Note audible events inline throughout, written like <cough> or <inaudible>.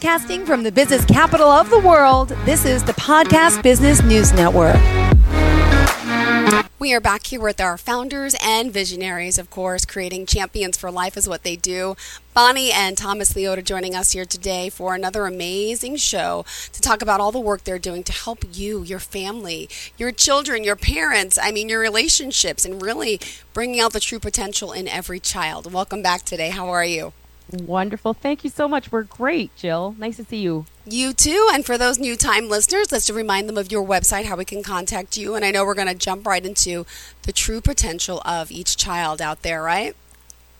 Broadcasting from the business capital of the world, this is the Podcast Business News Network. We are back here with our founders and visionaries, of course. Creating champions for life is what they do. Bonnie and Thomas Liotta joining us here today for another amazing show to talk about all the work they're doing to help you, your family, your children, your parents, I mean, your relationships, and really bringing out the true potential in every child. Welcome back today. How are you? Wonderful. Thank you so much. We're great, Jill. Nice to see you. You too. And for those new time listeners, let's remind them of your website, how we can contact you. And I know we're going to jump right into the true potential of each child out there, right?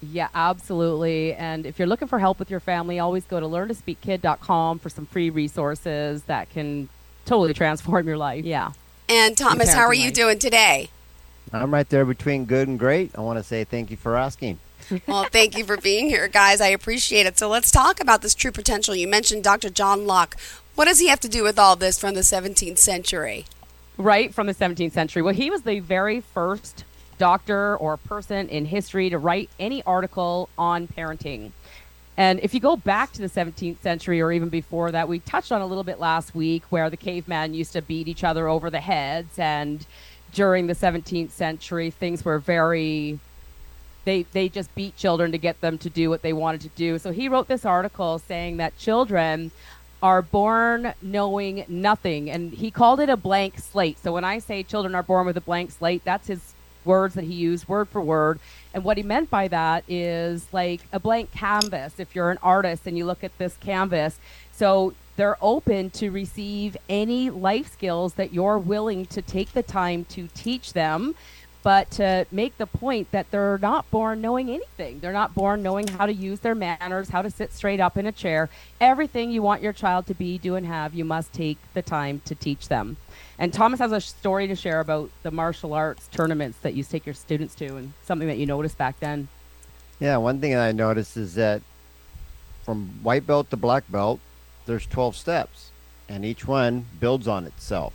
Yeah, absolutely. And if you're looking for help with your family, always go to learntospeakkid.com for some free resources that can totally transform your life. Yeah. And Thomas, how are you life. doing today? I'm right there between good and great. I want to say thank you for asking. Well, thank you for being here, guys. I appreciate it. So let's talk about this true potential. You mentioned Dr. John Locke. What does he have to do with all this from the 17th century? Right from the 17th century. Well, he was the very first doctor or person in history to write any article on parenting. And if you go back to the 17th century or even before that, we touched on a little bit last week where the cavemen used to beat each other over the heads. And during the 17th century, things were very they they just beat children to get them to do what they wanted to do. So he wrote this article saying that children are born knowing nothing and he called it a blank slate. So when I say children are born with a blank slate, that's his words that he used word for word. And what he meant by that is like a blank canvas. If you're an artist and you look at this canvas, so they're open to receive any life skills that you're willing to take the time to teach them but to make the point that they're not born knowing anything. They're not born knowing how to use their manners, how to sit straight up in a chair. Everything you want your child to be, do, and have, you must take the time to teach them. And Thomas has a story to share about the martial arts tournaments that you take your students to and something that you noticed back then. Yeah, one thing that I noticed is that from white belt to black belt, there's 12 steps, and each one builds on itself,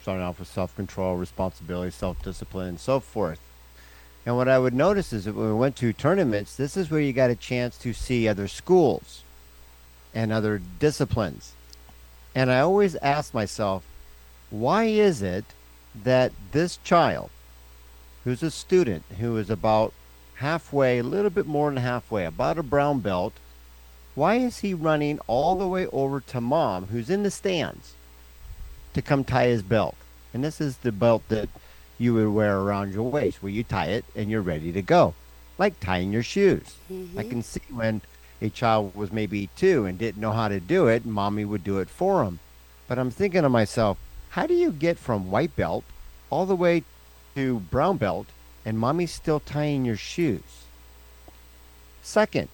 starting off with self control, responsibility, self discipline, and so forth. And what I would notice is that when we went to tournaments, this is where you got a chance to see other schools and other disciplines. And I always ask myself, why is it that this child, who's a student, who is about halfway, a little bit more than halfway, about a brown belt, why is he running all the way over to mom, who's in the stands, to come tie his belt? And this is the belt that you would wear around your waist, where you tie it and you're ready to go, like tying your shoes. Mm-hmm. I can see when a child was maybe two and didn't know how to do it, mommy would do it for him. But I'm thinking to myself, how do you get from white belt all the way to brown belt and mommy's still tying your shoes? Second,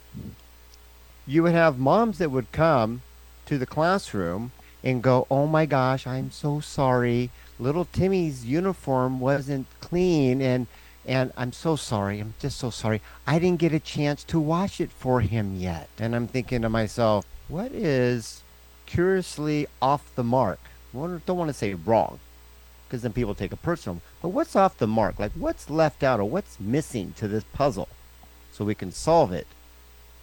you would have moms that would come to the classroom and go, "Oh my gosh, I'm so sorry. Little Timmy's uniform wasn't clean and and I'm so sorry. I'm just so sorry. I didn't get a chance to wash it for him yet." And I'm thinking to myself, "What is curiously off the mark? Don't want to say wrong, because then people take it personal. But what's off the mark? Like what's left out or what's missing to this puzzle, so we can solve it?"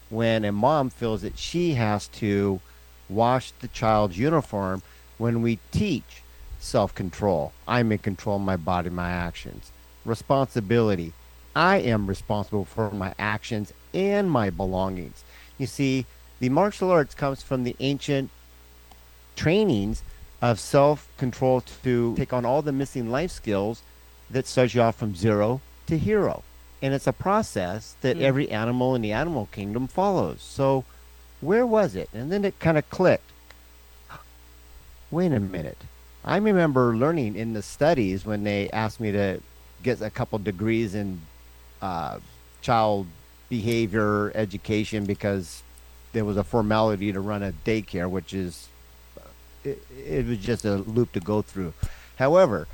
when a mom feels that she has to wash the child's uniform when we teach self control. I'm in control of my body, my actions. Responsibility. I am responsible for my actions and my belongings. You see, the martial arts comes from the ancient trainings of self control to take on all the missing life skills that starts you off from zero to hero and it's a process that Mm. every animal in the animal kingdom follows. So, where was it? And then it kind of clicked. Wait a minute. I remember learning in the studies when they asked me to get a couple degrees in uh, child behavior education because there was a formality to run a daycare, which is it, it was just a loop to go through. However,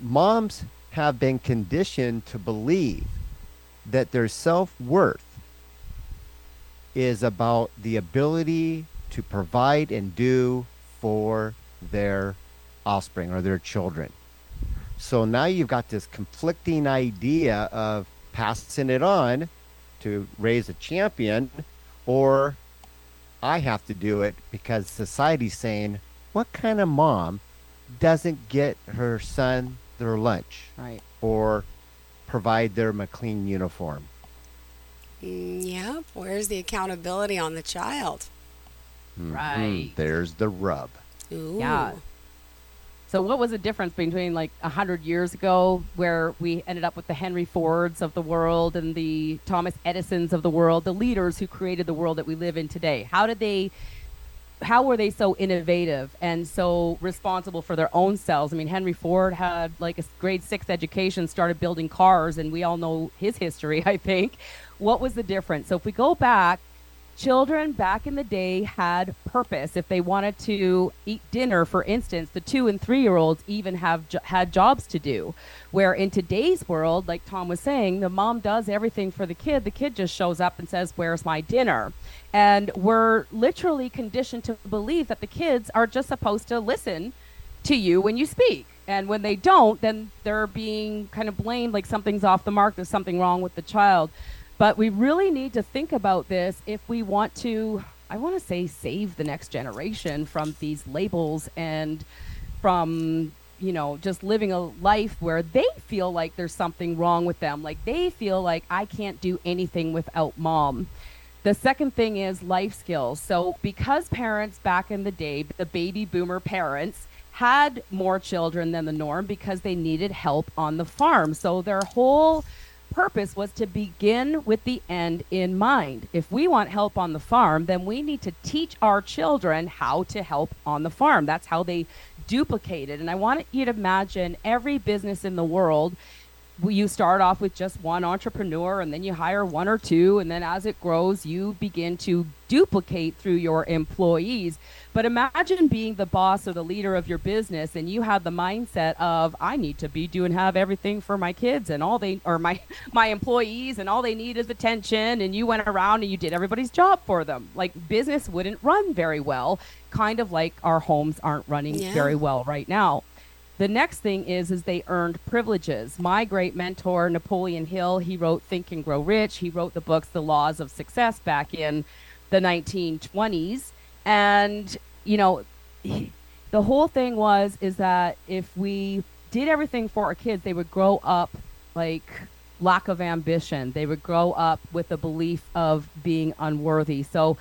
moms have been conditioned to believe that their self worth is about the ability to provide and do for their offspring or their children. So now you've got this conflicting idea of passing it on to raise a champion or I have to do it because society's saying, what kind of mom doesn't get her son their lunch Right. or provide them a clean uniform? Mm, yeah. Where's the accountability on the child? Mhm. Right. There's the rub. Ooh. Yeah. So what was the difference between like a hundred years ago, where we ended up with the Henry Fords of the world and the Thomas Edisons of the world, the leaders who created the world that we live in today? How did they? How were they so innovative and so responsible for their own selves? I mean, Henry Ford had like a grade six education, started building cars, and we all know his history. <laughs> I think. What was the difference? So if we go back children back in the day had purpose. If they wanted to eat dinner for instance the two and three year olds even have jo- had jobs to do. Where in today's world like tom was saying the mom does everything for the kid. The kid just shows up and says where's my dinner? And we're literally conditioned to believe that the kids are just supposed to listen to you when you speak. And when they don't then they're being kind of blamed like something's off the mark there's something wrong with the child but we really need to think about this if we want to, I want to say, save the next generation from these labels and from, you know, just living a life where they feel like there's something wrong with them. Like they feel like I can't do anything without mom. The second thing is life skills. So, because parents back in the day, the baby boomer parents, had more children than the norm because they needed help on the farm. So, their whole purpose was to begin with the end in mind. If we want help on the farm, then we need to teach our children how to help on the farm. That's how they duplicate it. And I want you to imagine every business in the world. You start off with just one entrepreneur and then you hire one or two. And then as it grows, you begin to duplicate through your employees. But imagine being the boss or the leader of your business and you have the mindset of I need to be doing have everything for my kids and all they or my <laughs> my employees and all they need is attention and you went around and you did everybody's job for them. Like business wouldn't run very well, kind of like our homes aren't running Yeah. very well right now. The next thing is is they earned privileges. My great mentor Napoleon Hill, he wrote Think and Grow Rich. He wrote the books The Laws of Success back in the 1920s and you know he- the whole thing was is that if we did everything for our kids they would grow up like lack of ambition they would grow up with a belief of being unworthy so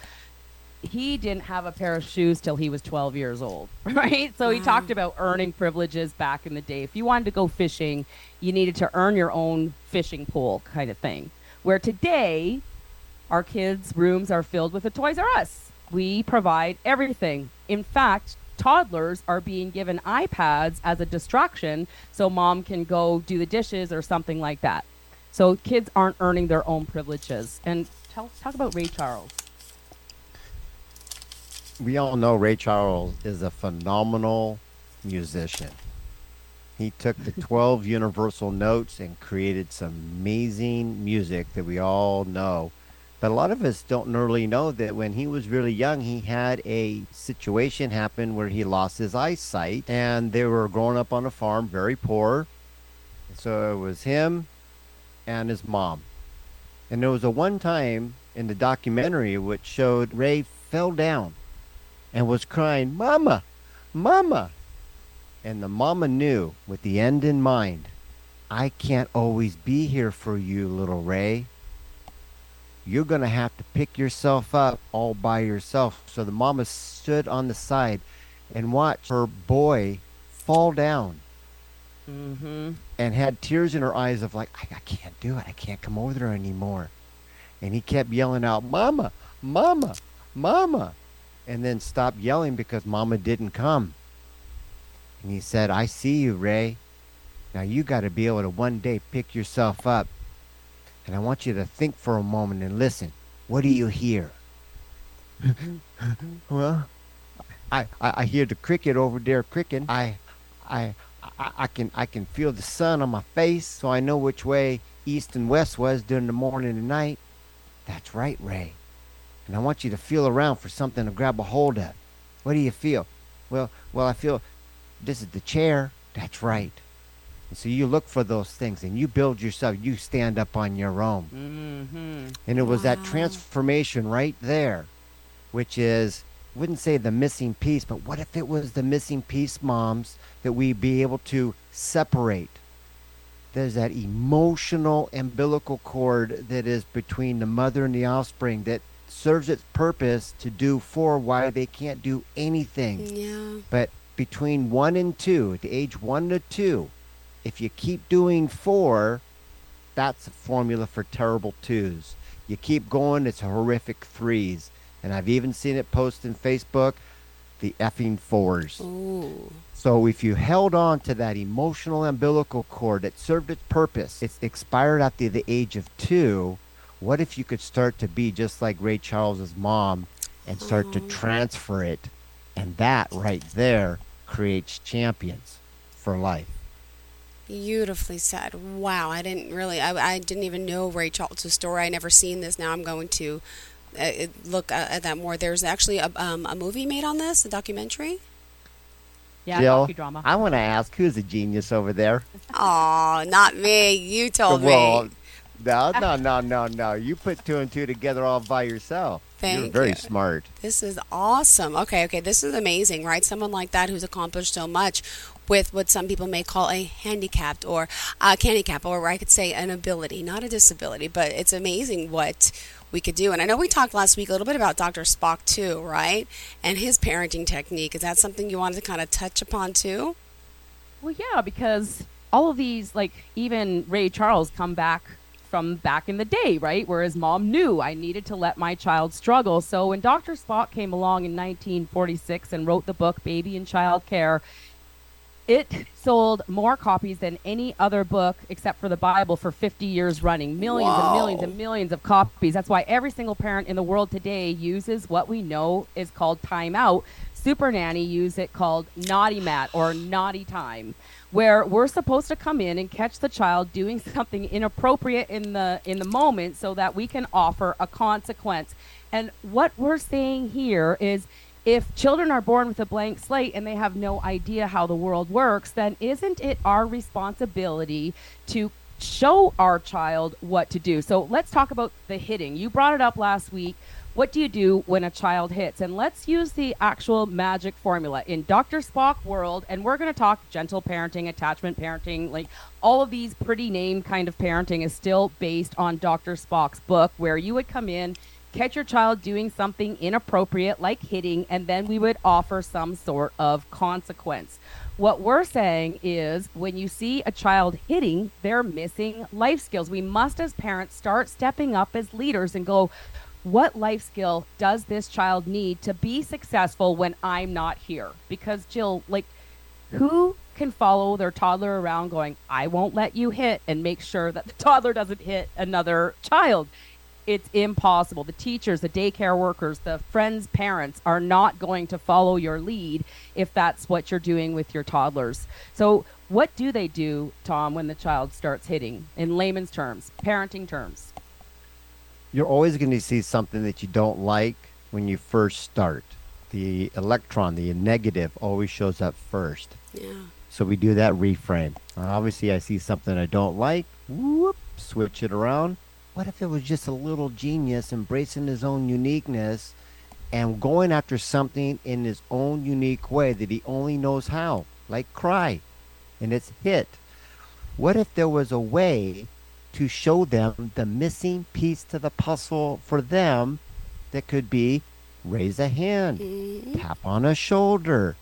he didn't have a pair of shoes till he was 12 years old <laughs> right so he talked about earning privileges back in the day if you wanted to go fishing you needed to earn your own fishing pole kind of thing where today our kids' rooms are filled with the Toys R Us. We provide everything. In fact, toddlers are being given iPads as a distraction so mom can go do the dishes or something like that. So kids aren't earning their own privileges. And tell, talk about Ray Charles. We all know Ray Charles is a phenomenal musician. He took the <laughs> 12 universal notes and created some amazing music that we all know. But a lot of us don't really know that when he was really young, he had a situation happen where he lost his eyesight, and they were growing up on a farm, very poor. So it was him and his mom. And there was a one time in the documentary which showed Ray fell down and was crying, Mama, Mama. And the mama knew, with the end in mind, I can't always be here for you, little Ray. You're going to have to pick yourself up all by yourself. So the mama stood on the side and watched her boy fall down Mm-hmm. and had tears in her eyes of like, I, I can't do it. I can't come over there anymore. And he kept yelling out, Mama, Mama, Mama. And then stopped yelling because Mama didn't come. And he said, I see you, Ray. Now you got to be able to one day pick yourself up. And I want you to think for a moment and listen. What do you hear? <laughs> well, I, I, I hear the cricket over there cricking. I, I, I, I can I can feel the sun on my face, so I know which way east and west was during the morning and night. That's right, Ray. And I want you to feel around for something to grab a hold of. What do you feel? Well, well, I feel this is the chair. That's right. And so you look for those things and you build yourself. You stand up on your own. Mm-hmm. And it was that transformation right there which is wouldn't say the missing piece, but what if it was the missing piece, moms, that we be able to separate? There's that emotional umbilical cord that is between the mother and the offspring that serves its purpose to do for why they can't do anything. Yeah. But between one and two, at the age one to two, if you keep doing four, that's a formula for terrible twos. You keep going, it's horrific threes. And I've even seen it posted in Facebook, the effing fours. Ooh. So if you held on to that emotional umbilical cord that served its purpose, it's expired after the age of two. What if you could start to be just like Ray Charles's mom and start to transfer it? And that right there creates champions for life. Beautifully said. Wow, I didn't really, I, I didn't even know Ray Charles' story. I never seen this. Now I'm going to uh, look at, at that more. There's actually a, um, a movie made on this, a documentary. Yeah, Jill, docudrama. I want to ask who's a genius over there? Oh, not me. You told well, me. No, <laughs> no, no, no, no. You put two and two together all by yourself. Thank You're very you. smart. This is awesome. Okay, okay, this is amazing, right? Someone like that who's accomplished so much with what some people may call a handicapped or a handicap, or I could say an ability, not a disability, but it's amazing what we could do. And I know we talked last week a little bit about Dr. Spock too, right? And his parenting technique. Is that something you wanted to kind of touch upon too? Well, yeah, because all of these, like even Ray Charles, come back from back in the day, right? Where his mom knew I needed to let my child struggle. So when Dr. Spock came along in 1946 and wrote the book Baby and Child Care, it sold more copies than any other book except for the Bible for 50 years running. Millions and millions and millions of copies. That's why every single parent in the world today uses what we know is called timeout. Super Nanny use it called naughty mat or naughty time where we're supposed to come in and catch the child doing <laughs> something inappropriate in the in the moment so that we can offer a consequence. And what we're saying here is if children are born with a blank slate and they have no idea how the world works, then isn't it our responsibility to show our child what to do? So let's talk about the hitting. You brought it up last week. What do you do when a child hits? And let's use the actual magic formula in Dr. Spock world. And we're going to talk gentle parenting, attachment parenting, like all of these pretty name kind of parenting is still based on Dr. Spock's book, where you would come in, catch your child doing something inappropriate like hitting, and then we would offer some sort of consequence. What we're saying is when you see a child hitting, they're missing life skills. We must, as parents, start stepping up as leaders and go, what life skill does this child need to be successful when I'm not here? Because, Jill, like, who can follow their toddler around going, I won't let you hit, and make sure that the <laughs> toddler doesn't hit another child? It's impossible. The teachers, the daycare workers, the friends' parents are not going to follow your lead if that's what you're doing with your toddlers. So, what do they do, Tom, when the child starts hitting in layman's terms, parenting terms? You're always going to see something that you don't like when you first start. The electron, the negative, always shows up first. Yeah. So we do that reframe. Uh, obviously, I see something I don't like. Whoop, switch it around. What if it was just a little genius embracing his own uniqueness and going after something in his own unique way that he only knows how, like cry, and it's hit. What if there was a way to show them the missing piece to the puzzle for them that could be raise a hand, Mhm. tap on a shoulder,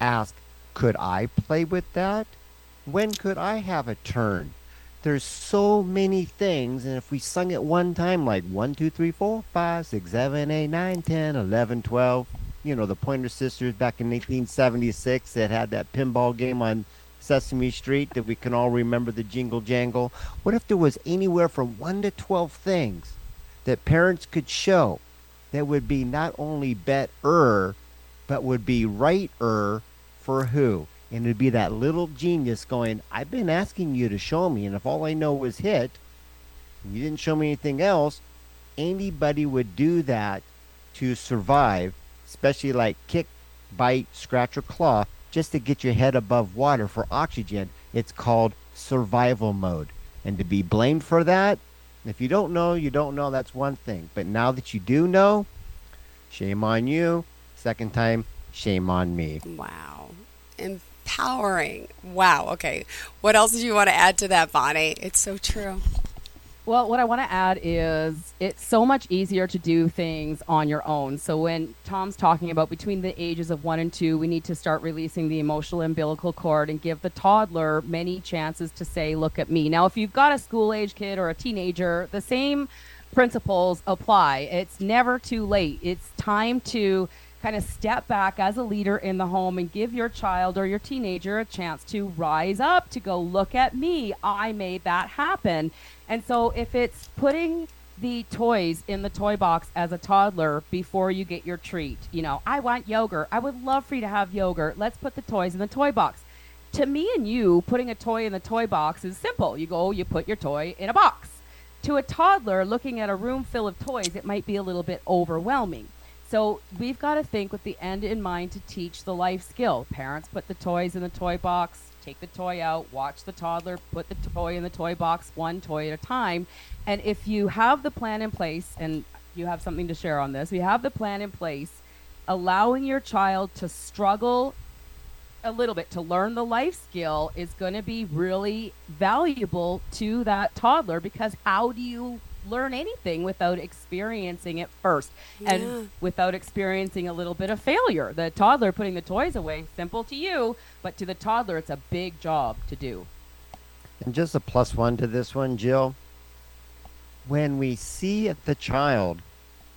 ask, could I play with that? When could I have a turn? There's so many things, and if we sung it one time, like 1, 2, 3, 4, 5, 6, 7, 8, 9, 10, 11, 12, you know, the Pointer Sisters back in 1976 that had that pinball game on Sesame Street that we can all remember the jingle jangle. What if there was anywhere from 1 to 12 things that parents could show that would be not only better, but would be righter for who? And it'd be that little genius going, I've been asking you to show me, and if all I know was hit, and you didn't show me anything else, anybody would do that to survive, especially like kick, bite, scratch, or claw, just to get your head above water for oxygen. It's called survival mode. And to be blamed for that, if you don't know, you don't know, that's one thing. But now that you do know, shame on you. Second time, shame on me. Wow. Empowering. Wow. Okay. What else do you want to add to that, Bonnie? It's so true. Well, what I want to add is it's so much easier to do things on your own. So when Tom's talking about between the ages of one and two, we need to start releasing the emotional umbilical cord and give the toddler many chances to say, look at me. Now, if you've got a school age kid or a teenager, the same principles apply. It's never too late. It's time to kind of step back as a leader in the home and give your child or your teenager a chance to rise up to go look at me i made that happen. And so if it's putting the toys in the toy box as a toddler before you get your treat you know i want yogurt. I would love for you to have yogurt. Let's put the toys in the toy box. To me and you putting a toy in the toy box is simple. You go you put your toy in a box. To a toddler looking at a room full of toys it might be a little bit overwhelming so we've got to think with the end in mind to teach the life skill. Parents put the toys in the toy box, take the toy out, watch the toddler put the toy in the toy box, one toy at a time. And if you have the plan in place, and you have something to share on this, we have the plan in place, allowing your child to struggle a little bit to learn the life skill is going to be really valuable to that toddler because how do you learn anything without experiencing it first Yeah. and without experiencing a little bit of failure. The toddler putting the toys away, simple to you, but to the toddler, it's a big job to do. And just a plus one to this one, Jill. When we see the child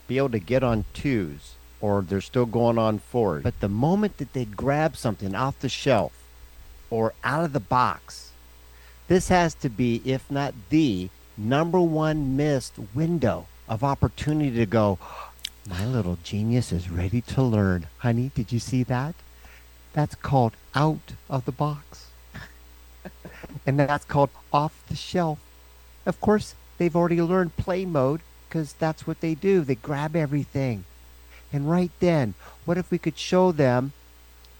be able to get on twos, or they're still going on fours, but the moment that they grab something off the shelf or out of the box, this has to be, if not the number one missed window of opportunity to go, my little genius is ready to learn. Honey, did you see that? That's called out of the box <laughs> and that's called off the shelf. Of course, they've already learned play mode because that's what they do. They grab everything. And right then, what if we could show them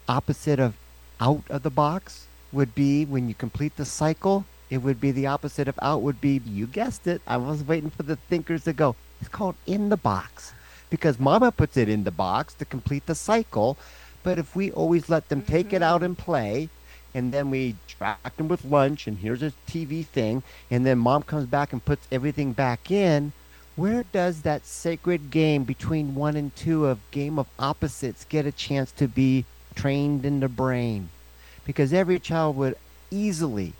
opposite of out of the box would be when you complete the cycle? It would be the opposite of out would be, you guessed it. I was waiting for the thinkers to go. It's called in the box because mama puts it in the box to complete the cycle. But if we always let them take it out mm-hmm. and play, and then we distract them with lunch and here's a TV thing and then mom comes back and puts everything back in where does that sacred game between 1 and 2 of game of opposites get a chance to be trained in the brain because every child would easily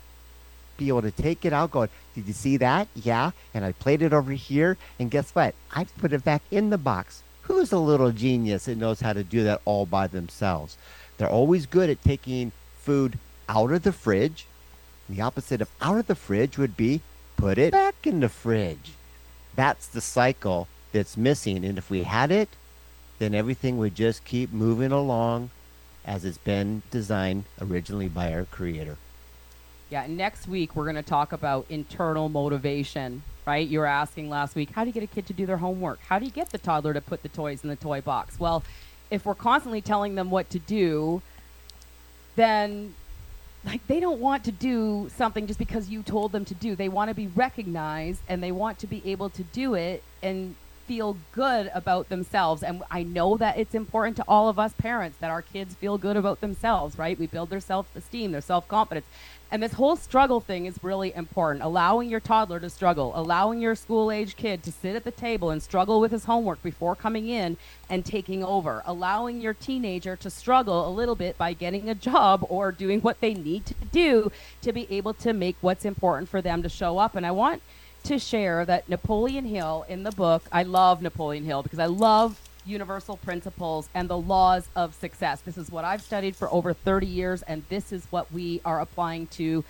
be able to take it out going did you see that yeah and I played it over here and guess what I put it back in the box who's a little genius that knows how to do that all by themselves they're always good at taking food out of the fridge. The opposite of out of the fridge would be put it back in the fridge. That's the cycle that's missing. And if we had it, then everything would just keep moving along as it's been designed originally by our creator. Yeah, next week we're going to talk about internal motivation, right? You were asking last week, how do you get a kid to do their homework? How do you get the toddler to put the toys in the toy box? Well, if we're constantly telling them what to do, then like they don't want to do something just because you told them to do. They want to be recognized and they want to be able to do it and feel good about themselves. And I know that it's important to all of us parents that our kids feel good about themselves, right? We build their self-esteem, their self-confidence. And this whole struggle thing is really important. Allowing your toddler to struggle, allowing your school age kid to sit at the table and struggle with his homework before coming in and taking over, allowing your teenager to struggle a little bit by getting a job or doing what they need to do to be able to make what's important for them to show up. And I want to share that Napoleon Hill in the book, I love Napoleon Hill because I love universal principles and the laws of success. This is what I've studied for over 30 years, and this is what we are applying to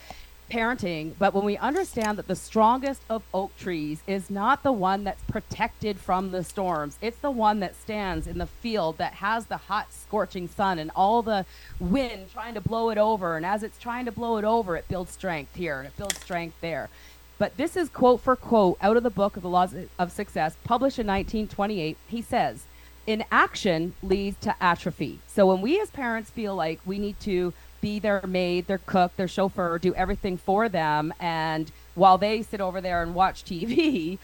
parenting. But when we understand that the strongest of oak trees is not the one that's protected from the storms, it's the one that stands in the field that has the hot, scorching sun and all the wind trying to blow it over. And as it's trying to blow it over, it builds strength here and it builds strength there. But this is quote for quote out of the book of the Laws of Success, published in 1928. He says, inaction leads to atrophy. So when we as parents feel like we need to be their maid, their cook, their chauffeur, do everything for them, and while they sit over there and watch <laughs> TV,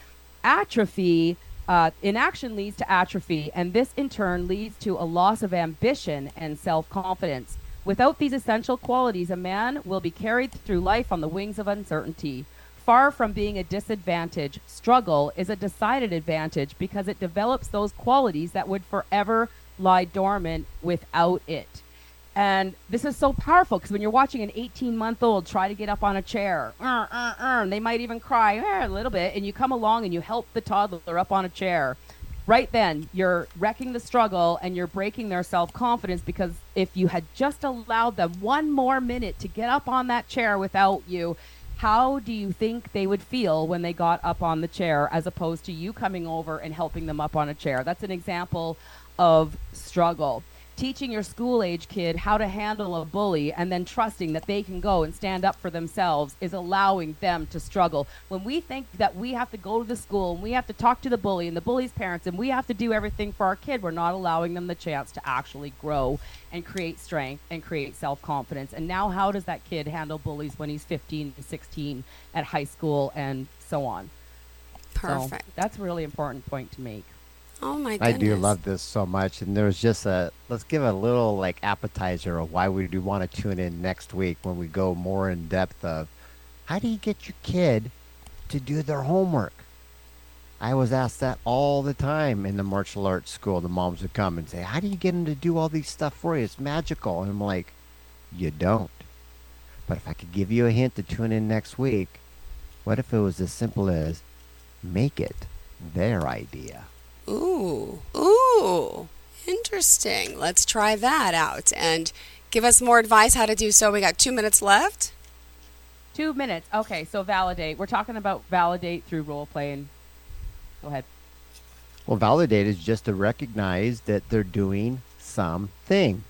atrophy Uh, inaction leads to atrophy, and this in turn leads to a loss of ambition and self confidence. Without these essential qualities, a man will be carried through life on the wings of uncertainty. Far from being a disadvantage, struggle is a decided advantage because it develops those qualities that would forever lie dormant without it. And this is so powerful because when you're watching an 18 month old try to get up on a chair, uh, uh, uh, they might even cry a little bit, and you come along and you help the toddler up on a chair. Right then, you're wrecking the struggle and you're breaking their self confidence because if you had just allowed them one more minute to get up on that chair without you, how do you think they would feel when they got up on the chair as opposed to you coming over and helping them up on a chair? That's an example of struggle teaching your school age kid how to handle a bully and then trusting that they can go and stand up for themselves is allowing them to struggle. When we think that we have to go to the school and we have to talk to the bully and the bully's parents and we have to do everything for our kid, we're not allowing them the chance to actually grow and create strength and create self confidence. And now, how does that kid handle bullies when he's 15 to 16 at high school and so on? Perfect. So that's a really important point to make. Oh my goodness. I do love this so much, and there's just a let's give a little like appetizer of why we do want to tune in next week when we go more in depth of how do you get your kid to do their homework. I was asked that all the time in the martial arts school. The moms would come and say, "How do you get them to do all these stuff for you? It's magical." And I'm like, "You don't." But if I could give you a hint to tune in next week, what if it was as simple as make it their idea? Ooh, ooh, interesting. Let's try that out and give us more advice how to do so. We got two minutes left. Two minutes. Okay, so validate. We're talking about validate through role playing. Go ahead. Well, validate is just to recognize that they're doing something.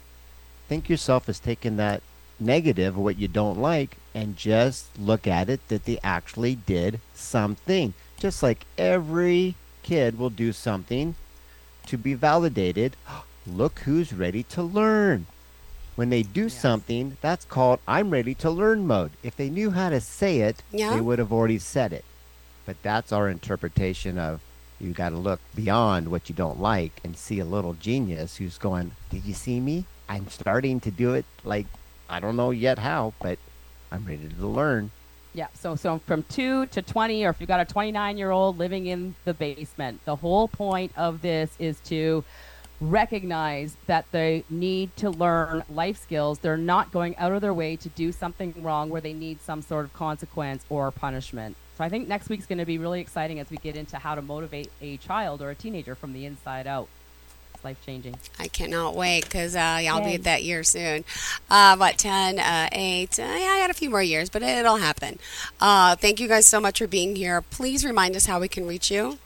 Think yourself as taking that negative, what you don't like, and just look at it that they actually did something. Just like every kid will do something to be validated. <gasps> Look who's ready to learn. When they do yes. something, that's called I'm ready to learn mode. If they knew how to say it, yeah. they would have already said it. But that's our interpretation of you got to look beyond what you don't like and see a little genius who's going, Did you see me? I'm starting to do it like I don't know yet how, but I'm ready to learn. Yeah, so so from two to twenty, or if you've got a twenty-nine-year-old living in the basement, the whole point of this is to recognize that they need to learn life skills. They're not going out of their way to do something wrong where they need some sort of consequence or punishment. So I think next week's going to be really exciting as we get into how to motivate a child or a teenager from the inside out life changing. I cannot wait because uh, yeah, I'll be at that year soon. Uh, what, 10, uh, 8? Uh, yeah, I got a few more years, but it'll happen. Uh, thank you guys so much for being here. Please remind us how we can reach you.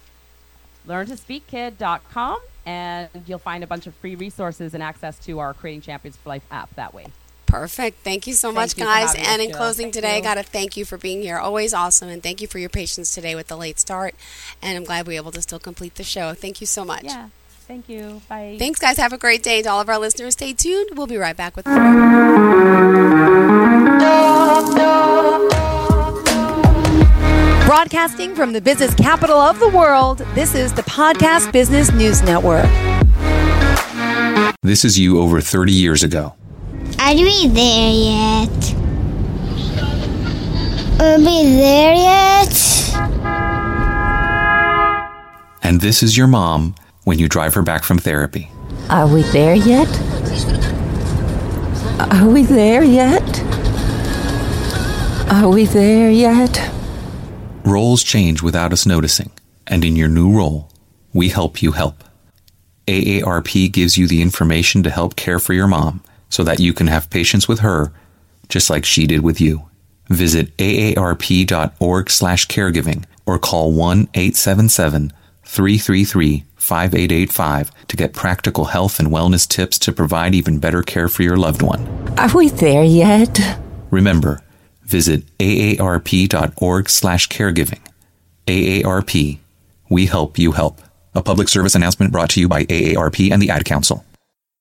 LearnToSpeakKid.com, and you'll find a bunch of free resources and access to our Creating Champions for Life app that way. Perfect. Thank you so thank much, you guys. And in closing today, I got to thank you for being here. Always awesome. And thank you for your patience today with the late start. And I'm glad we were able to still complete the show. Thank you so much. Yeah. Thank you. Bye. Thanks, guys. Have a great day. To all of our listeners, stay tuned. We'll be right back with more. Broadcasting from the business capital of the world, this is the Podcast Business News Network. This is you over 30 years ago. Are we there yet? Are we there yet? And this is your mom when you drive her back from therapy. Are we there yet? Are we there yet? Are we there yet? Roles change without us noticing, and in your new role, we help you help. AARP gives you the information to help care for your mom so that you can have patience with her just like she did with you. Visit aarp.org/caregiving or call 1-877-333 5885 to get practical health and wellness tips to provide even better care for your loved one. Are we there yet? Remember, visit aarp.org/caregiving. AARP, we help you help. A public service announcement brought to you by AARP and the Ad Council.